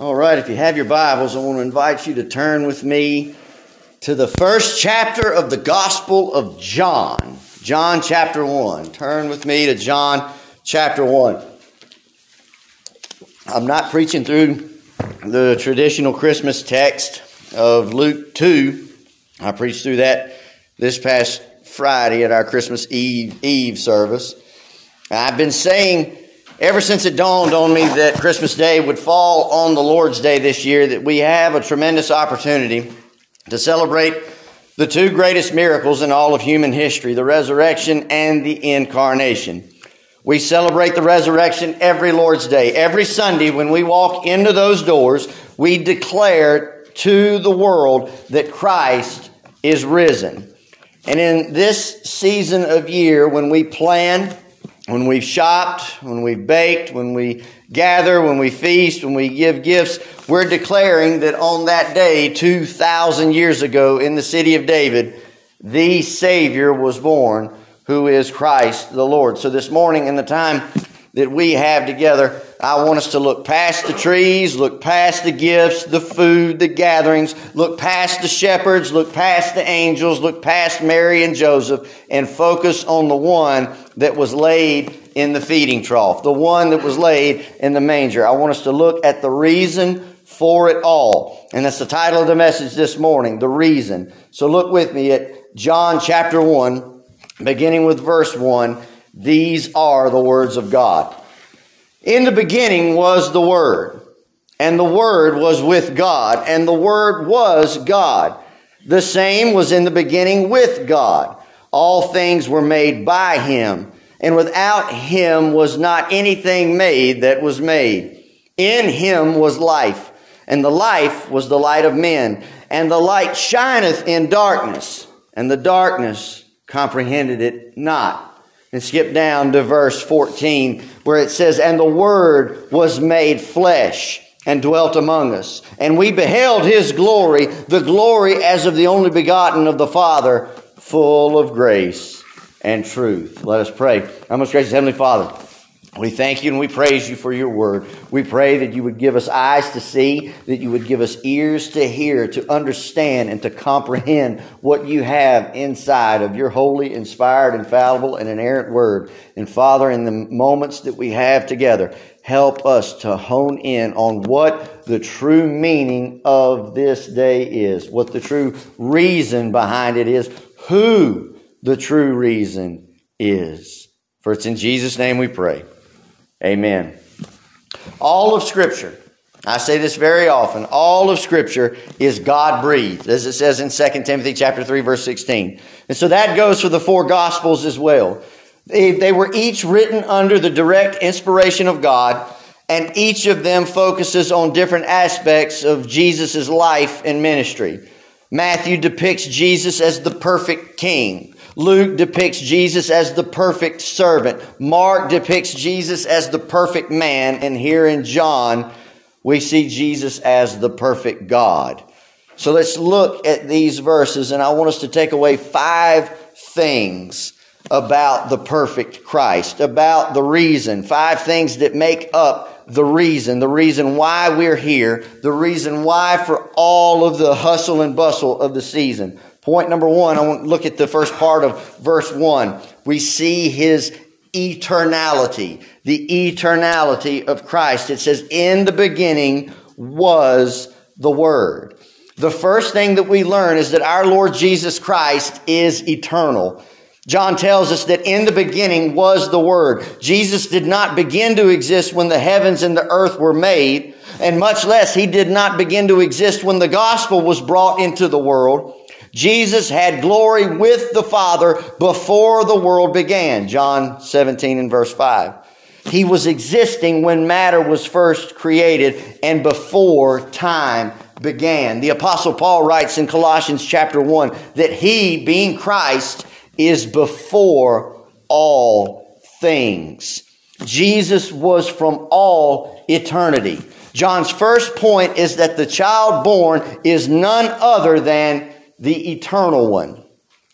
All right, if you have your Bibles, I want to invite you to turn with me to the first chapter of the Gospel of John. John chapter 1. Turn with me to John chapter 1. I'm not preaching through the traditional Christmas text of Luke 2. I preached through that this past Friday at our Christmas Eve, Eve service. I've been saying ever since it dawned on me that Christmas Day would fall on the Lord's Day this year that we have a tremendous opportunity to celebrate the two greatest miracles in all of human history the resurrection and the incarnation. We celebrate the resurrection every Lord's Day. Every Sunday, when we walk into those doors, we declare to the world that Christ is risen. And in this season of year, when we plan, when we've shopped, when we've baked, when we gather, when we feast, when we give gifts, we're declaring that on that day, 2,000 years ago in the city of David, the Savior was born, who is Christ the Lord. So this morning, in the time that we have together, I want us to look past the trees, look past the gifts, the food, the gatherings, look past the shepherds, look past the angels, look past Mary and Joseph, and focus on the one that was laid in the feeding trough, the one that was laid in the manger. I want us to look at the reason for it all. And that's the title of the message this morning, the reason. So look with me at John chapter 1, beginning with verse 1. These are the words of God. In the beginning was the Word, and the Word was with God, and the Word was God. The same was in the beginning with God. All things were made by Him, and without Him was not anything made that was made. In Him was life, and the life was the light of men. And the light shineth in darkness, and the darkness comprehended it not. And skip down to verse 14 where it says, And the Word was made flesh and dwelt among us. And we beheld His glory, the glory as of the only begotten of the Father, full of grace and truth. Let us pray. Our most gracious Heavenly Father, we thank you and we praise you for your word. We pray that you would give us eyes to see, that you would give us ears to hear, to understand, and to comprehend what you have inside of your holy, inspired, infallible, and inerrant word. And Father, in the moments that we have together, help us to hone in on what the true meaning of this day is, what the true reason behind it is, who the true reason is. For it's in Jesus' name we pray. Amen. All of Scripture, I say this very often, all of Scripture is God breathed, as it says in 2 Timothy chapter 3, verse 16. And so that goes for the four Gospels as well. They, they were each written under the direct inspiration of God, and each of them focuses on different aspects of Jesus' life and ministry. Matthew depicts Jesus as the perfect king. Luke depicts Jesus as the perfect servant. Mark depicts Jesus as the perfect man. And here in John, we see Jesus as the perfect God. So let's look at these verses, and I want us to take away five things about the perfect Christ, about the reason, five things that make up the reason, the reason why we're here, the reason why for all of the hustle and bustle of the season. Point number one, I want to look at the first part of verse one. We see his eternality, the eternality of Christ. It says, in the beginning was the Word. The first thing that we learn is that our Lord Jesus Christ is eternal. John tells us that in the beginning was the Word. Jesus did not begin to exist when the heavens and the earth were made, and much less he did not begin to exist when the gospel was brought into the world. Jesus had glory with the Father before the world began. John 17 and verse 5. He was existing when matter was first created and before time began. The apostle Paul writes in Colossians chapter 1 that he, being Christ, is before all things. Jesus was from all eternity. John's first point is that the child born is none other than the eternal one.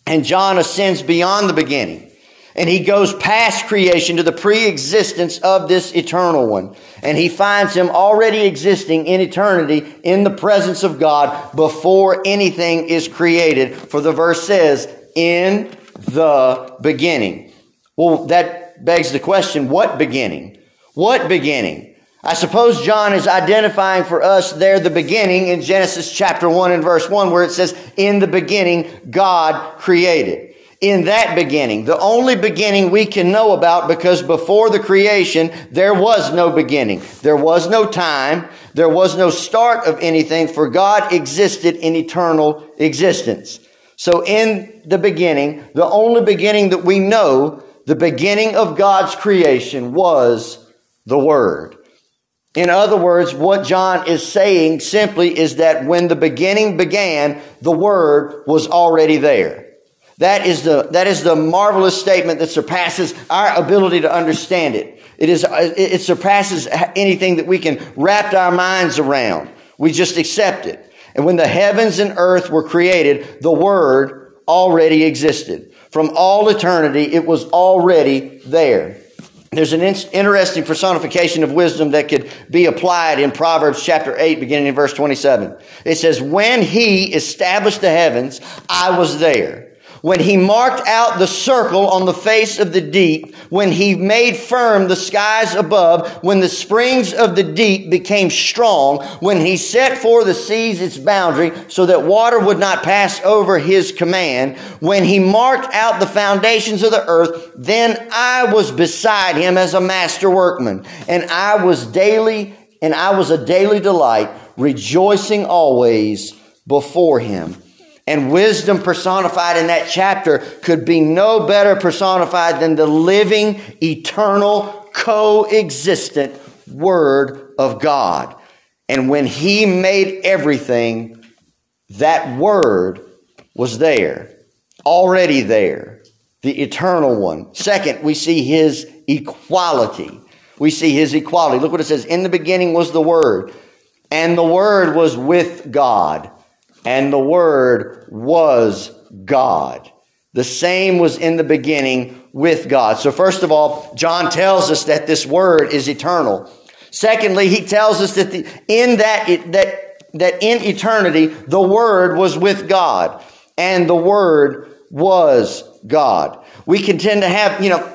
And John ascends beyond the beginning. And he goes past creation to the pre-existence of this eternal one. And he finds him already existing in eternity in the presence of God before anything is created. For the verse says, in the beginning. Well, that begs the question, what beginning? What beginning? I suppose John is identifying for us there the beginning in Genesis chapter 1 and verse 1 where it says, in the beginning, God created in that beginning, the only beginning we can know about because before the creation, there was no beginning. There was no time. There was no start of anything for God existed in eternal existence. So in the beginning, the only beginning that we know, the beginning of God's creation was the Word. In other words, what John is saying simply is that when the beginning began, the Word was already there. That is the, that is the marvelous statement that surpasses our ability to understand it. It is, it surpasses anything that we can wrap our minds around. We just accept it. And when the heavens and earth were created, the Word already existed. From all eternity, it was already there. There's an interesting personification of wisdom that could be applied in Proverbs chapter 8, beginning in verse 27. It says, When he established the heavens, I was there when he marked out the circle on the face of the deep, when he made firm the skies above, when the springs of the deep became strong, when he set for the seas its boundary so that water would not pass over his command, when he marked out the foundations of the earth, then I was beside him as a master workman, and I was daily, and I was a daily delight, rejoicing always before him. And wisdom personified in that chapter could be no better personified than the living, eternal, coexistent Word of God. And when He made everything, that Word was there, already there, the eternal one. Second, we see His equality. We see His equality. Look what it says. In the beginning was the Word, and the Word was with God and the Word was God. The same was in the beginning with God. So first of all, John tells us that this Word is eternal. Secondly, he tells us that the, in that, that, that in eternity, the Word was with God and the Word was God. We can tend to have, you know,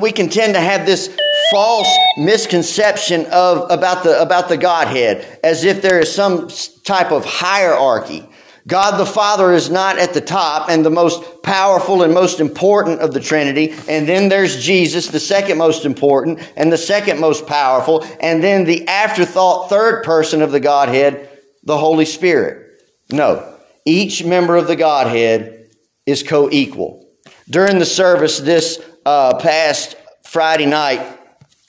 we can tend to have this false misconception of about the about the Godhead as if there is some type of hierarchy. God the Father is not at the top and the most powerful and most important of the Trinity. And then there's Jesus, the second most important and the second most powerful. And then the afterthought third person of the Godhead, the Holy Spirit. No, each member of the Godhead is co-equal. During the service this uh, past Friday night,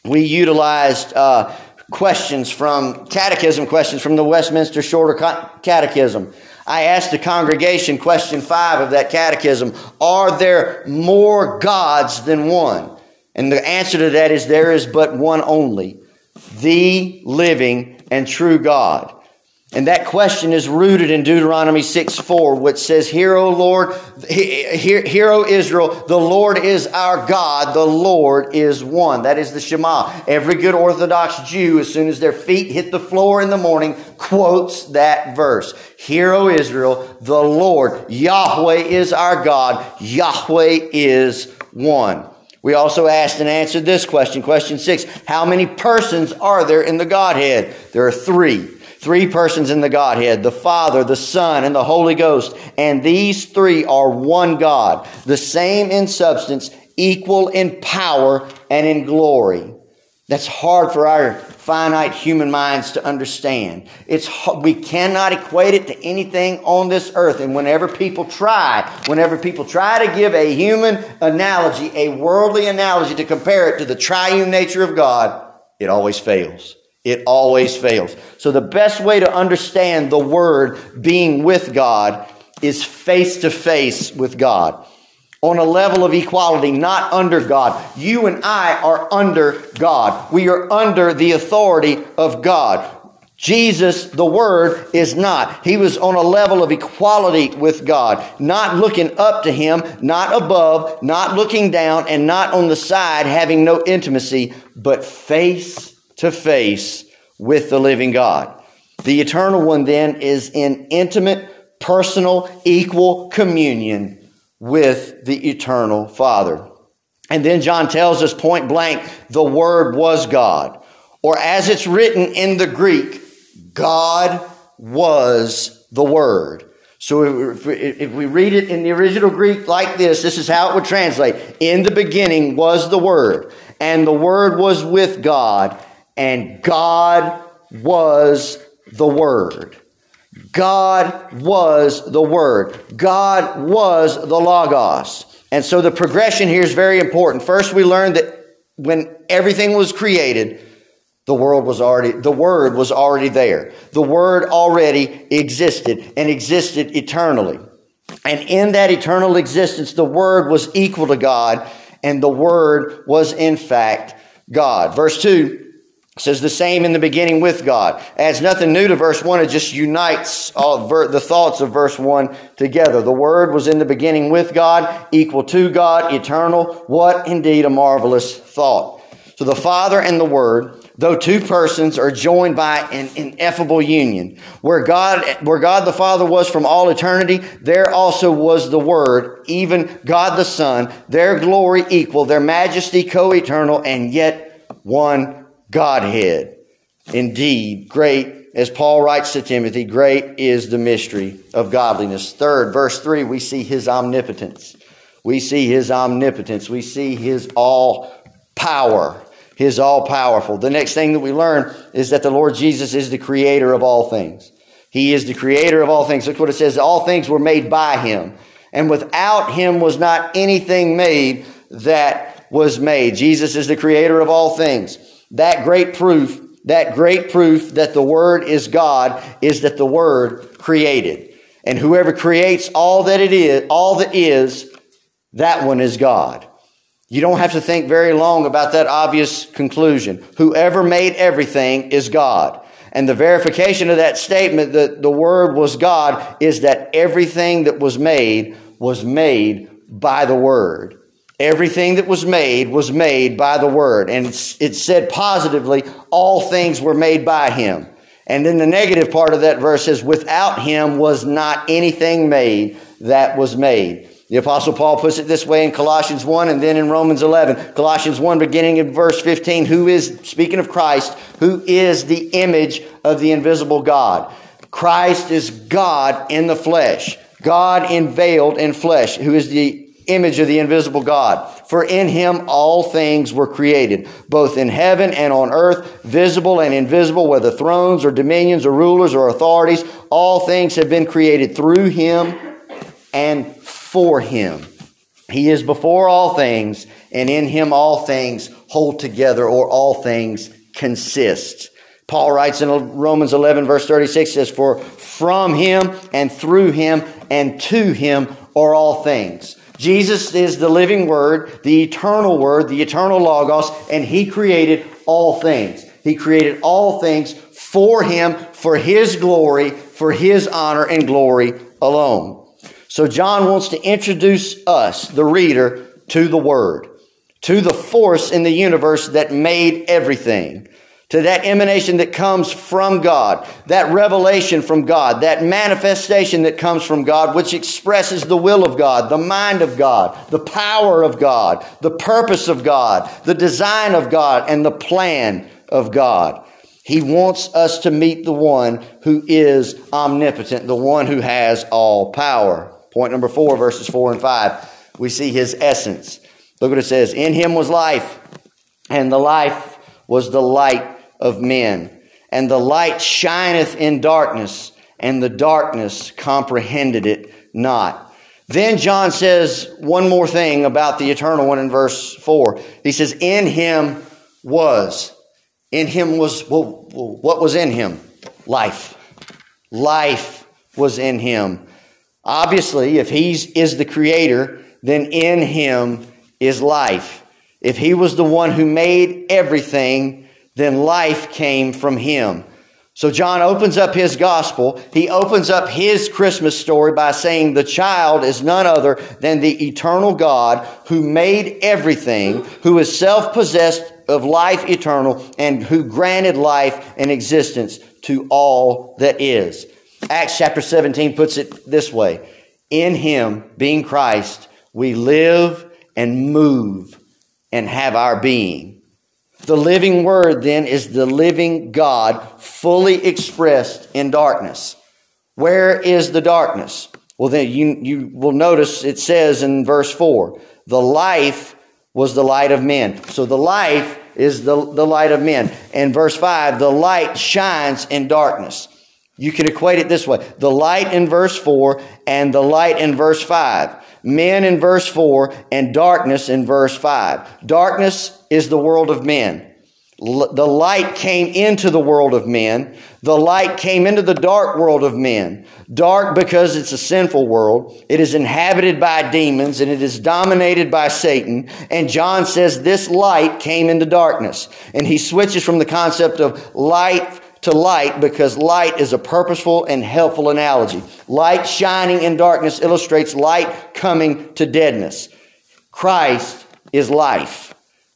we utilized uh, questions from catechism questions from the Westminster Shorter Catechism. I asked the congregation question five of that catechism Are there more gods than one? And the answer to that is there is but one only, the living and true God. And that question is rooted in Deuteronomy 6 4, which says, Hear, O Lord, hear, hear, O Israel, the Lord is our God, the Lord is one. That is the Shema. Every good Orthodox Jew, as soon as their feet hit the floor in the morning, quotes that verse. Hear, O Israel, the Lord, Yahweh is our God, Yahweh is one. We also asked and answered this question, question six. How many persons are there in the Godhead? There are three. Three persons in the Godhead, the Father, the Son, and the Holy Ghost. And these three are one God, the same in substance, equal in power and in glory. That's hard for our finite human minds to understand. It's, we cannot equate it to anything on this earth. And whenever people try, whenever people try to give a human analogy, a worldly analogy to compare it to the triune nature of God, it always fails. It always fails. So the best way to understand the word being with God is face to face with God on a level of equality, not under God. You and I are under God. We are under the authority of God. Jesus, the Word, is not. He was on a level of equality with God, not looking up to Him, not above, not looking down, and not on the side, having no intimacy, but face to face with the living God. The eternal one then is in intimate, personal, equal communion with the eternal Father. And then John tells us point blank, the Word was God. Or as it's written in the Greek, God was the Word. So if we read it in the original Greek like this, this is how it would translate. In the beginning was the Word, and the Word was with God, and God was the Word. God was the Word. God was the Logos. And so the progression here is very important. First, we learned that when everything was created, the world was already, the Word was already there. The Word already existed and existed eternally. And in that eternal existence, the Word was equal to God, and the Word was in fact God. Verse 2 says the same in the beginning with God. Adds nothing new to verse 1. It just unites all the thoughts of verse 1 together. The Word was in the beginning with God, equal to God, eternal. What indeed a marvelous thought. So the Father and the Word, though two persons, are joined by an ineffable union. Where God, where God the Father was from all eternity, there also was the Word, even God the Son, their glory equal, their majesty co-eternal, and yet one Godhead. Indeed, great, as Paul writes to Timothy, great is the mystery of godliness. Third, verse 3, we see his omnipotence. We see his omnipotence. We see his all power. His all powerful. The next thing that we learn is that the Lord Jesus is the creator of all things. He is the creator of all things. Look what it says. All things were made by him. And without him was not anything made that was made. Jesus is the creator of all things. That great proof, that great proof that the Word is God is that the Word created. And whoever creates all that it is, all that is, that one is God. You don't have to think very long about that obvious conclusion. Whoever made everything is God. And the verification of that statement that the Word was God is that everything that was made was made by the Word. Everything that was made was made by the Word. And it said positively, all things were made by Him. And then the negative part of that verse says, without Him was not anything made that was made. The Apostle Paul puts it this way in Colossians 1 and then in Romans 11. Colossians 1, beginning in verse 15, who is, speaking of Christ, who is the image of the invisible God. Christ is God in the flesh. God unveiled in flesh, who is the image of the invisible God. For in him all things were created, both in heaven and on earth, visible and invisible, whether thrones or dominions or rulers or authorities. All things have been created through him and for him. He is before all things, and in him all things hold together, or all things consist. Paul writes in Romans 11, verse 36 says, For from him and through him and to him are all things. Jesus is the living Word, the eternal Word, the eternal Logos, and He created all things. He created all things for Him, for His glory, for His honor and glory alone. So John wants to introduce us, the reader, to the Word, to the force in the universe that made everything to that emanation that comes from God, that revelation from God, that manifestation that comes from God, which expresses the will of God, the mind of God, the power of God, the purpose of God, the design of God, and the plan of God. He wants us to meet the one who is omnipotent, the one who has all power. Point number four, verses four and five. We see his essence. Look what it says. In him was life, and the life was the light of men. And the light shineth in darkness, and the darkness comprehended it not. Then John says one more thing about the eternal one in verse 4. He says, In him was. In him was, well, what was in him? Life. Life was in him. Obviously, if he is the creator, then in him is life. If he was the one who made everything, then life came from him. So John opens up his gospel. He opens up his Christmas story by saying the child is none other than the eternal God who made everything, who is self-possessed of life eternal, and who granted life and existence to all that is. Acts chapter 17 puts it this way. In him, being Christ, we live and move and have our being. The living word then is the living God fully expressed in darkness. Where is the darkness? Well, then you, you will notice it says in verse 4 the life was the light of men. So the life is the, the light of men. And verse 5 the light shines in darkness. You can equate it this way the light in verse 4 and the light in verse 5 men in verse 4, and darkness in verse 5. Darkness is the world of men. L- the light came into the world of men. The light came into the dark world of men. Dark because it's a sinful world. It is inhabited by demons and it is dominated by Satan. And John says this light came into darkness. And he switches from the concept of light to light because light is a purposeful and helpful analogy. Light shining in darkness illustrates light coming to deadness. Christ is life.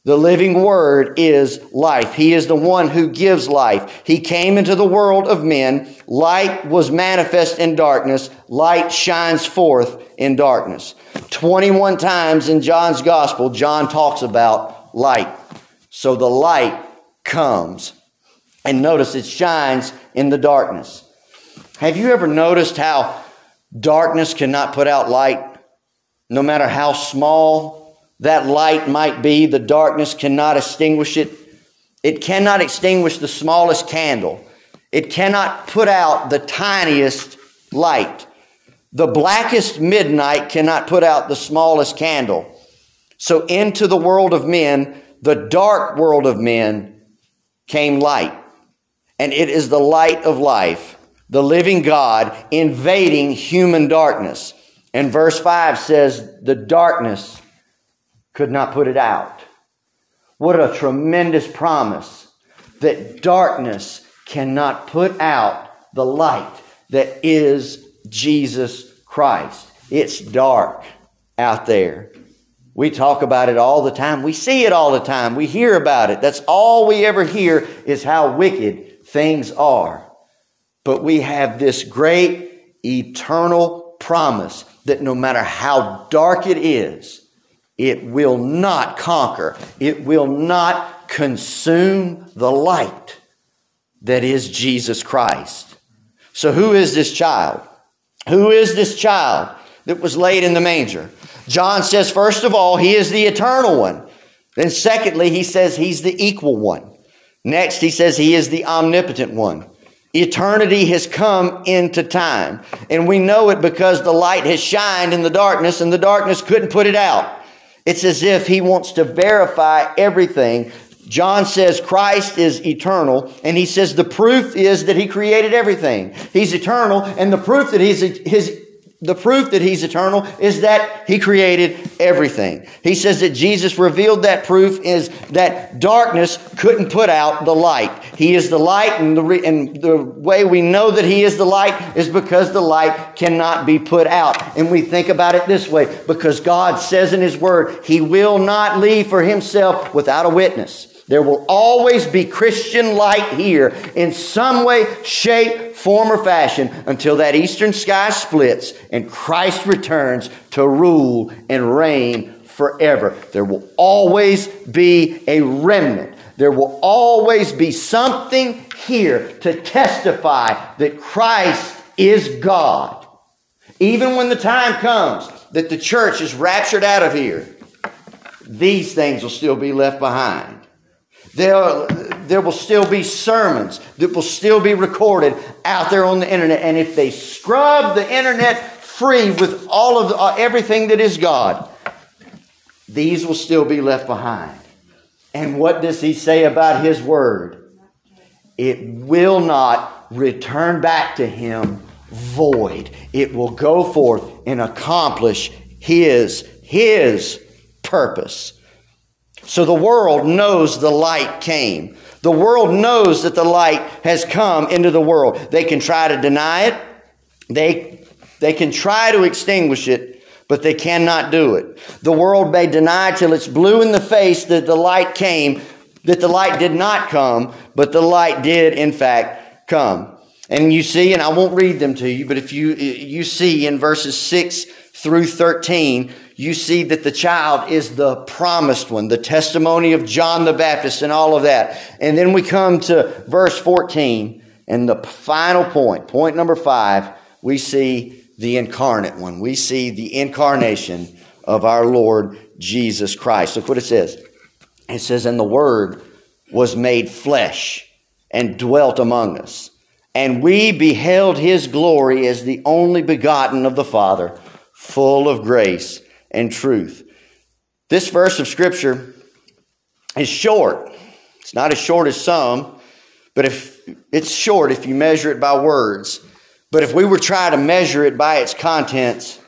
The living word is life. He is the one who gives life. He came into the world of men. Light was manifest in darkness. Light shines forth in darkness. 21 times in John's gospel, John talks about light. So the light comes and notice it shines in the darkness. Have you ever noticed how darkness cannot put out light? No matter how small that light might be, the darkness cannot extinguish it. It cannot extinguish the smallest candle. It cannot put out the tiniest light. The blackest midnight cannot put out the smallest candle. So into the world of men, the dark world of men, came light and it is the light of life, the living God invading human darkness. And verse 5 says, the darkness could not put it out. What a tremendous promise that darkness cannot put out the light that is Jesus Christ. It's dark out there. We talk about it all the time. We see it all the time. We hear about it. That's all we ever hear is how wicked things are. But we have this great eternal promise that no matter how dark it is, it will not conquer, it will not consume the light that is Jesus Christ. So, who is this child? Who is this child that was laid in the manger? John says, first of all, he is the eternal one. Then, secondly, he says he's the equal one. Next, he says he is the omnipotent one. Eternity has come into time. And we know it because the light has shined in the darkness and the darkness couldn't put it out. It's as if he wants to verify everything. John says Christ is eternal, and he says the proof is that he created everything. He's eternal, and the proof that he's his the proof that he's eternal is that he created everything. He says that Jesus revealed that proof is that darkness couldn't put out the light. He is the light, and the, re- and the way we know that he is the light is because the light cannot be put out. And we think about it this way because God says in his word, he will not leave for himself without a witness. There will always be Christian light here in some way, shape, form, or fashion until that eastern sky splits and Christ returns to rule and reign forever. There will always be a remnant. There will always be something here to testify that Christ is God. Even when the time comes that the church is raptured out of here, these things will still be left behind. There, there will still be sermons that will still be recorded out there on the internet. And if they scrub the internet free with all of uh, everything that is God, these will still be left behind. And what does he say about his word? It will not return back to him void. It will go forth and accomplish his, his purpose. So the world knows the light came. The world knows that the light has come into the world. They can try to deny it. They, they can try to extinguish it, but they cannot do it. The world may deny till it's blue in the face that the light came, that the light did not come, but the light did in fact come. And you see, and I won't read them to you, but if you, you see in verses 6 through 13, you see that the child is the promised one, the testimony of John the Baptist and all of that. And then we come to verse 14 and the final point, point number five, we see the incarnate one. We see the incarnation of our Lord Jesus Christ. Look what it says. It says, And the Word was made flesh and dwelt among us. And we beheld his glory as the only begotten of the Father, full of grace and truth. This verse of Scripture is short. It's not as short as some, but if it's short if you measure it by words. But if we were trying to measure it by its contents,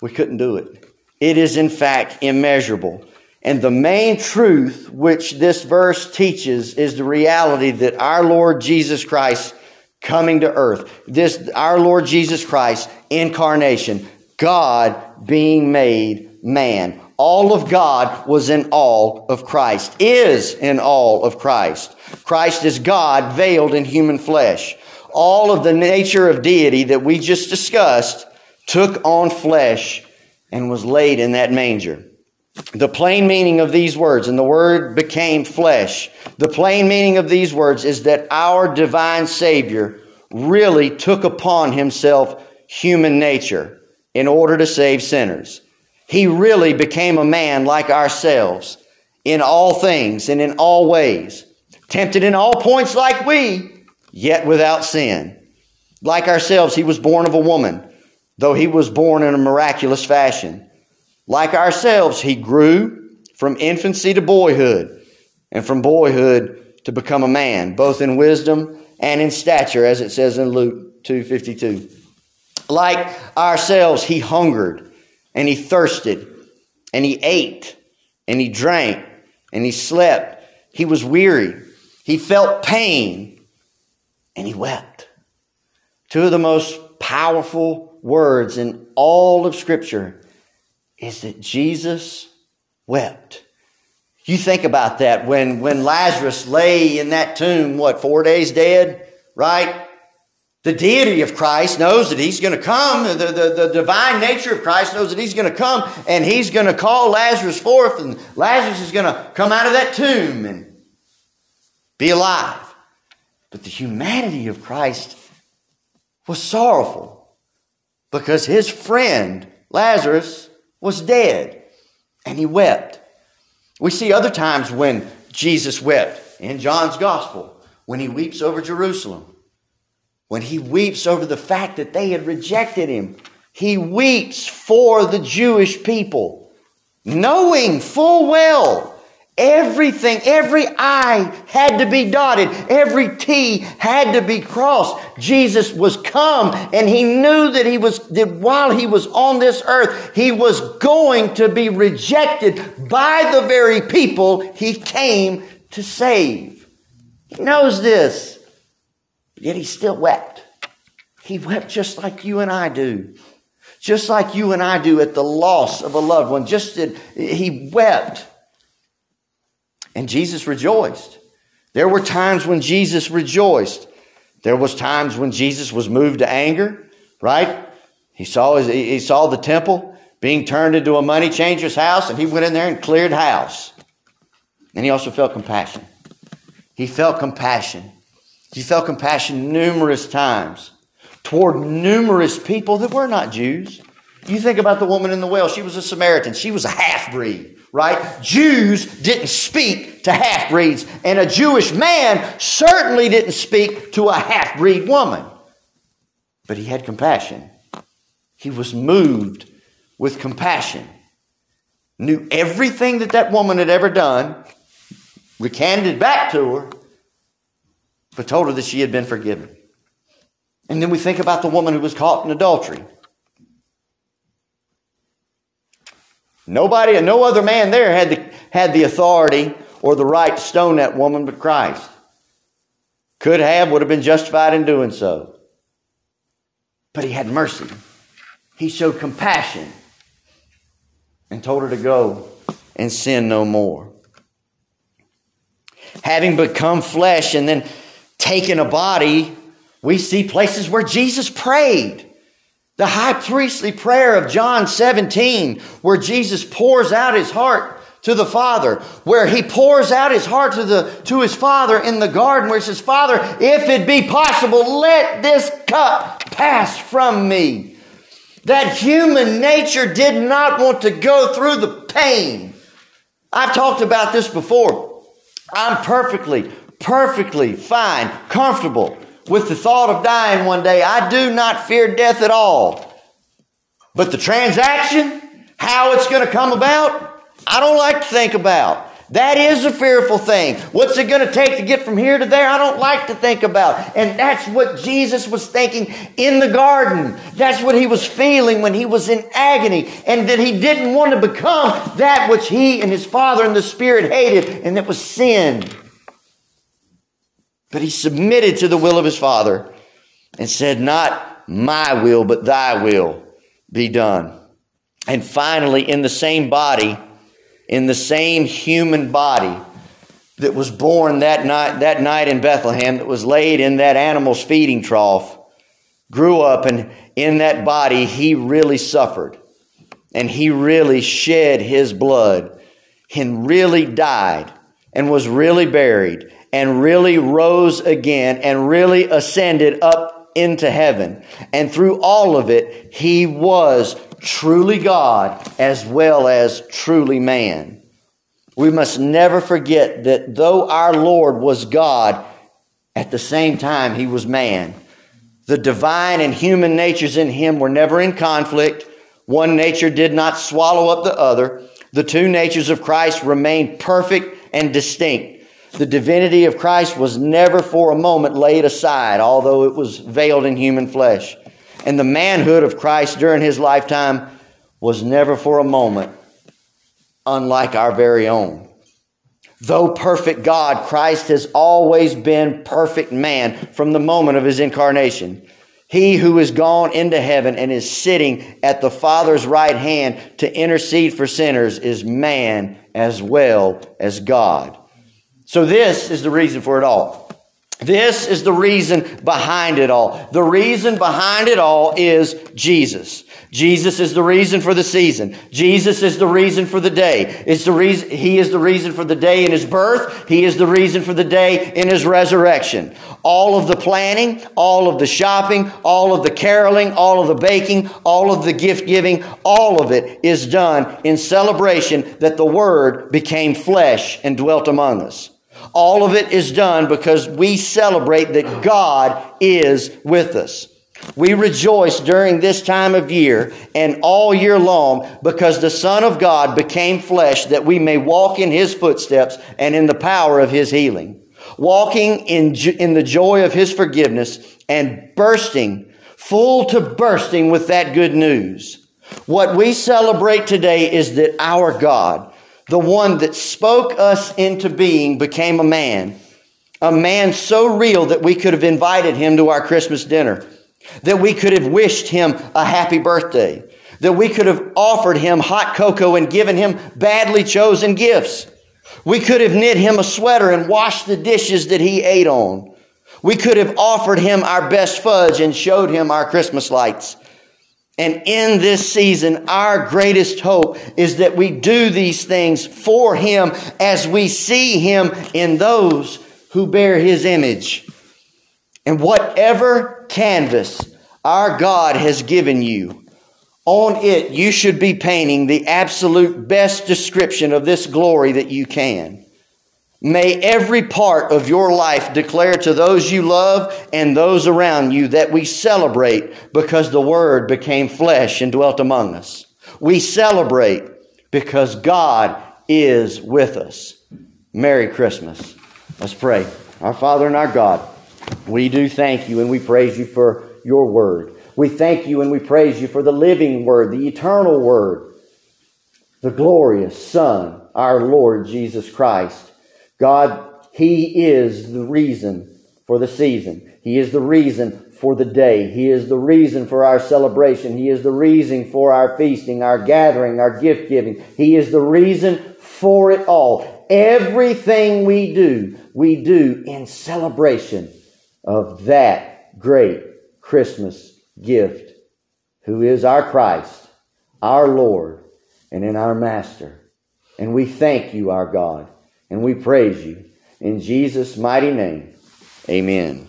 we couldn't do it. It is, in fact, immeasurable. And the main truth which this verse teaches is the reality that our Lord Jesus Christ coming to earth, this, our Lord Jesus Christ, incarnation, God being made man. All of God was in all of Christ, is in all of Christ. Christ is God veiled in human flesh. All of the nature of deity that we just discussed took on flesh and was laid in that manger. The plain meaning of these words, and the word became flesh. The plain meaning of these words is that our divine Savior really took upon himself human nature in order to save sinners. He really became a man like ourselves in all things and in all ways, tempted in all points like we, yet without sin. Like ourselves, he was born of a woman, though he was born in a miraculous fashion. Like ourselves, he grew from infancy to boyhood, and from boyhood to become a man, both in wisdom and in stature, as it says in Luke 252. Like ourselves, he hungered and he thirsted and he ate and he drank and he slept. He was weary. He felt pain and he wept. Two of the most powerful words in all of Scripture is that Jesus wept. You think about that when, when Lazarus lay in that tomb, what, four days dead, right? The deity of Christ knows that he's going to come. The, the, the divine nature of Christ knows that he's going to come and he's going to call Lazarus forth and Lazarus is going to come out of that tomb and be alive. But the humanity of Christ was sorrowful because his friend Lazarus was dead and he wept. We see other times when Jesus wept in John's gospel when he weeps over Jerusalem when he weeps over the fact that they had rejected him. He weeps for the Jewish people, knowing full well everything, every I had to be dotted, every T had to be crossed. Jesus was come and he knew that he was, that while he was on this earth, he was going to be rejected by the very people he came to save. He knows this. Yet he still wept. He wept just like you and I do. Just like you and I do at the loss of a loved one. Just that he wept. And Jesus rejoiced. There were times when Jesus rejoiced. There was times when Jesus was moved to anger, right? He saw his, he saw the temple being turned into a money changer's house and he went in there and cleared house. And he also felt compassion. He felt compassion he felt compassion numerous times toward numerous people that were not Jews. You think about the woman in the well. She was a Samaritan. She was a half breed, right? Jews didn't speak to half breeds, and a Jewish man certainly didn't speak to a half breed woman. But he had compassion. He was moved with compassion. Knew everything that that woman had ever done, recanted back to her, but told her that she had been forgiven. And then we think about the woman who was caught in adultery. Nobody, and no other man there had the, had the authority or the right to stone that woman but Christ. Could have, would have been justified in doing so. But he had mercy. He showed compassion and told her to go and sin no more. Having become flesh and then taken a body, we see places where Jesus prayed. The high priestly prayer of John 17, where Jesus pours out his heart to the Father, where he pours out his heart to, the, to his Father in the garden, where he says, Father, if it be possible, let this cup pass from me. That human nature did not want to go through the pain. I've talked about this before. I'm perfectly, perfectly fine, comfortable with the thought of dying one day. I do not fear death at all. But the transaction, how it's going to come about, I don't like to think about. That is a fearful thing. What's it going to take to get from here to there? I don't like to think about. And that's what Jesus was thinking in the garden. That's what he was feeling when he was in agony and that he didn't want to become that which he and his Father and the Spirit hated and that was sin. But he submitted to the will of his Father and said, Not my will, but thy will be done. And finally, in the same body, in the same human body that was born that night, that night in Bethlehem, that was laid in that animal's feeding trough, grew up, and in that body, he really suffered. And he really shed his blood and really died and was really buried and really rose again and really ascended up into heaven. And through all of it, he was truly God as well as truly man. We must never forget that though our Lord was God, at the same time he was man. The divine and human natures in him were never in conflict. One nature did not swallow up the other. The two natures of Christ remained perfect and distinct. The divinity of Christ was never for a moment laid aside, although it was veiled in human flesh and the manhood of Christ during his lifetime was never for a moment unlike our very own. Though perfect God, Christ has always been perfect man from the moment of his incarnation. He who is gone into heaven and is sitting at the Father's right hand to intercede for sinners is man as well as God. So, this is the reason for it all. This is the reason behind it all. The reason behind it all is Jesus. Jesus is the reason for the season. Jesus is the reason for the day. It's the reason, He is the reason for the day in His birth. He is the reason for the day in His resurrection. All of the planning, all of the shopping, all of the caroling, all of the baking, all of the gift giving, all of it is done in celebration that the Word became flesh and dwelt among us. All of it is done because we celebrate that God is with us. We rejoice during this time of year and all year long because the Son of God became flesh that we may walk in His footsteps and in the power of His healing. Walking in, in the joy of His forgiveness and bursting, full to bursting with that good news. What we celebrate today is that our God, the one that spoke us into being became a man. A man so real that we could have invited him to our Christmas dinner, that we could have wished him a happy birthday, that we could have offered him hot cocoa and given him badly chosen gifts. We could have knit him a sweater and washed the dishes that he ate on. We could have offered him our best fudge and showed him our Christmas lights. And in this season, our greatest hope is that we do these things for Him as we see Him in those who bear His image. And whatever canvas our God has given you, on it you should be painting the absolute best description of this glory that you can. May every part of your life declare to those you love and those around you that we celebrate because the Word became flesh and dwelt among us. We celebrate because God is with us. Merry Christmas. Let's pray. Our Father and our God, we do thank you and we praise you for your Word. We thank you and we praise you for the living Word, the eternal Word, the glorious Son our Lord Jesus Christ. God, He is the reason for the season. He is the reason for the day. He is the reason for our celebration. He is the reason for our feasting, our gathering, our gift giving. He is the reason for it all. Everything we do, we do in celebration of that great Christmas gift, who is our Christ, our Lord, and in our Master. And we thank you, our God, and we praise you. In Jesus' mighty name, amen.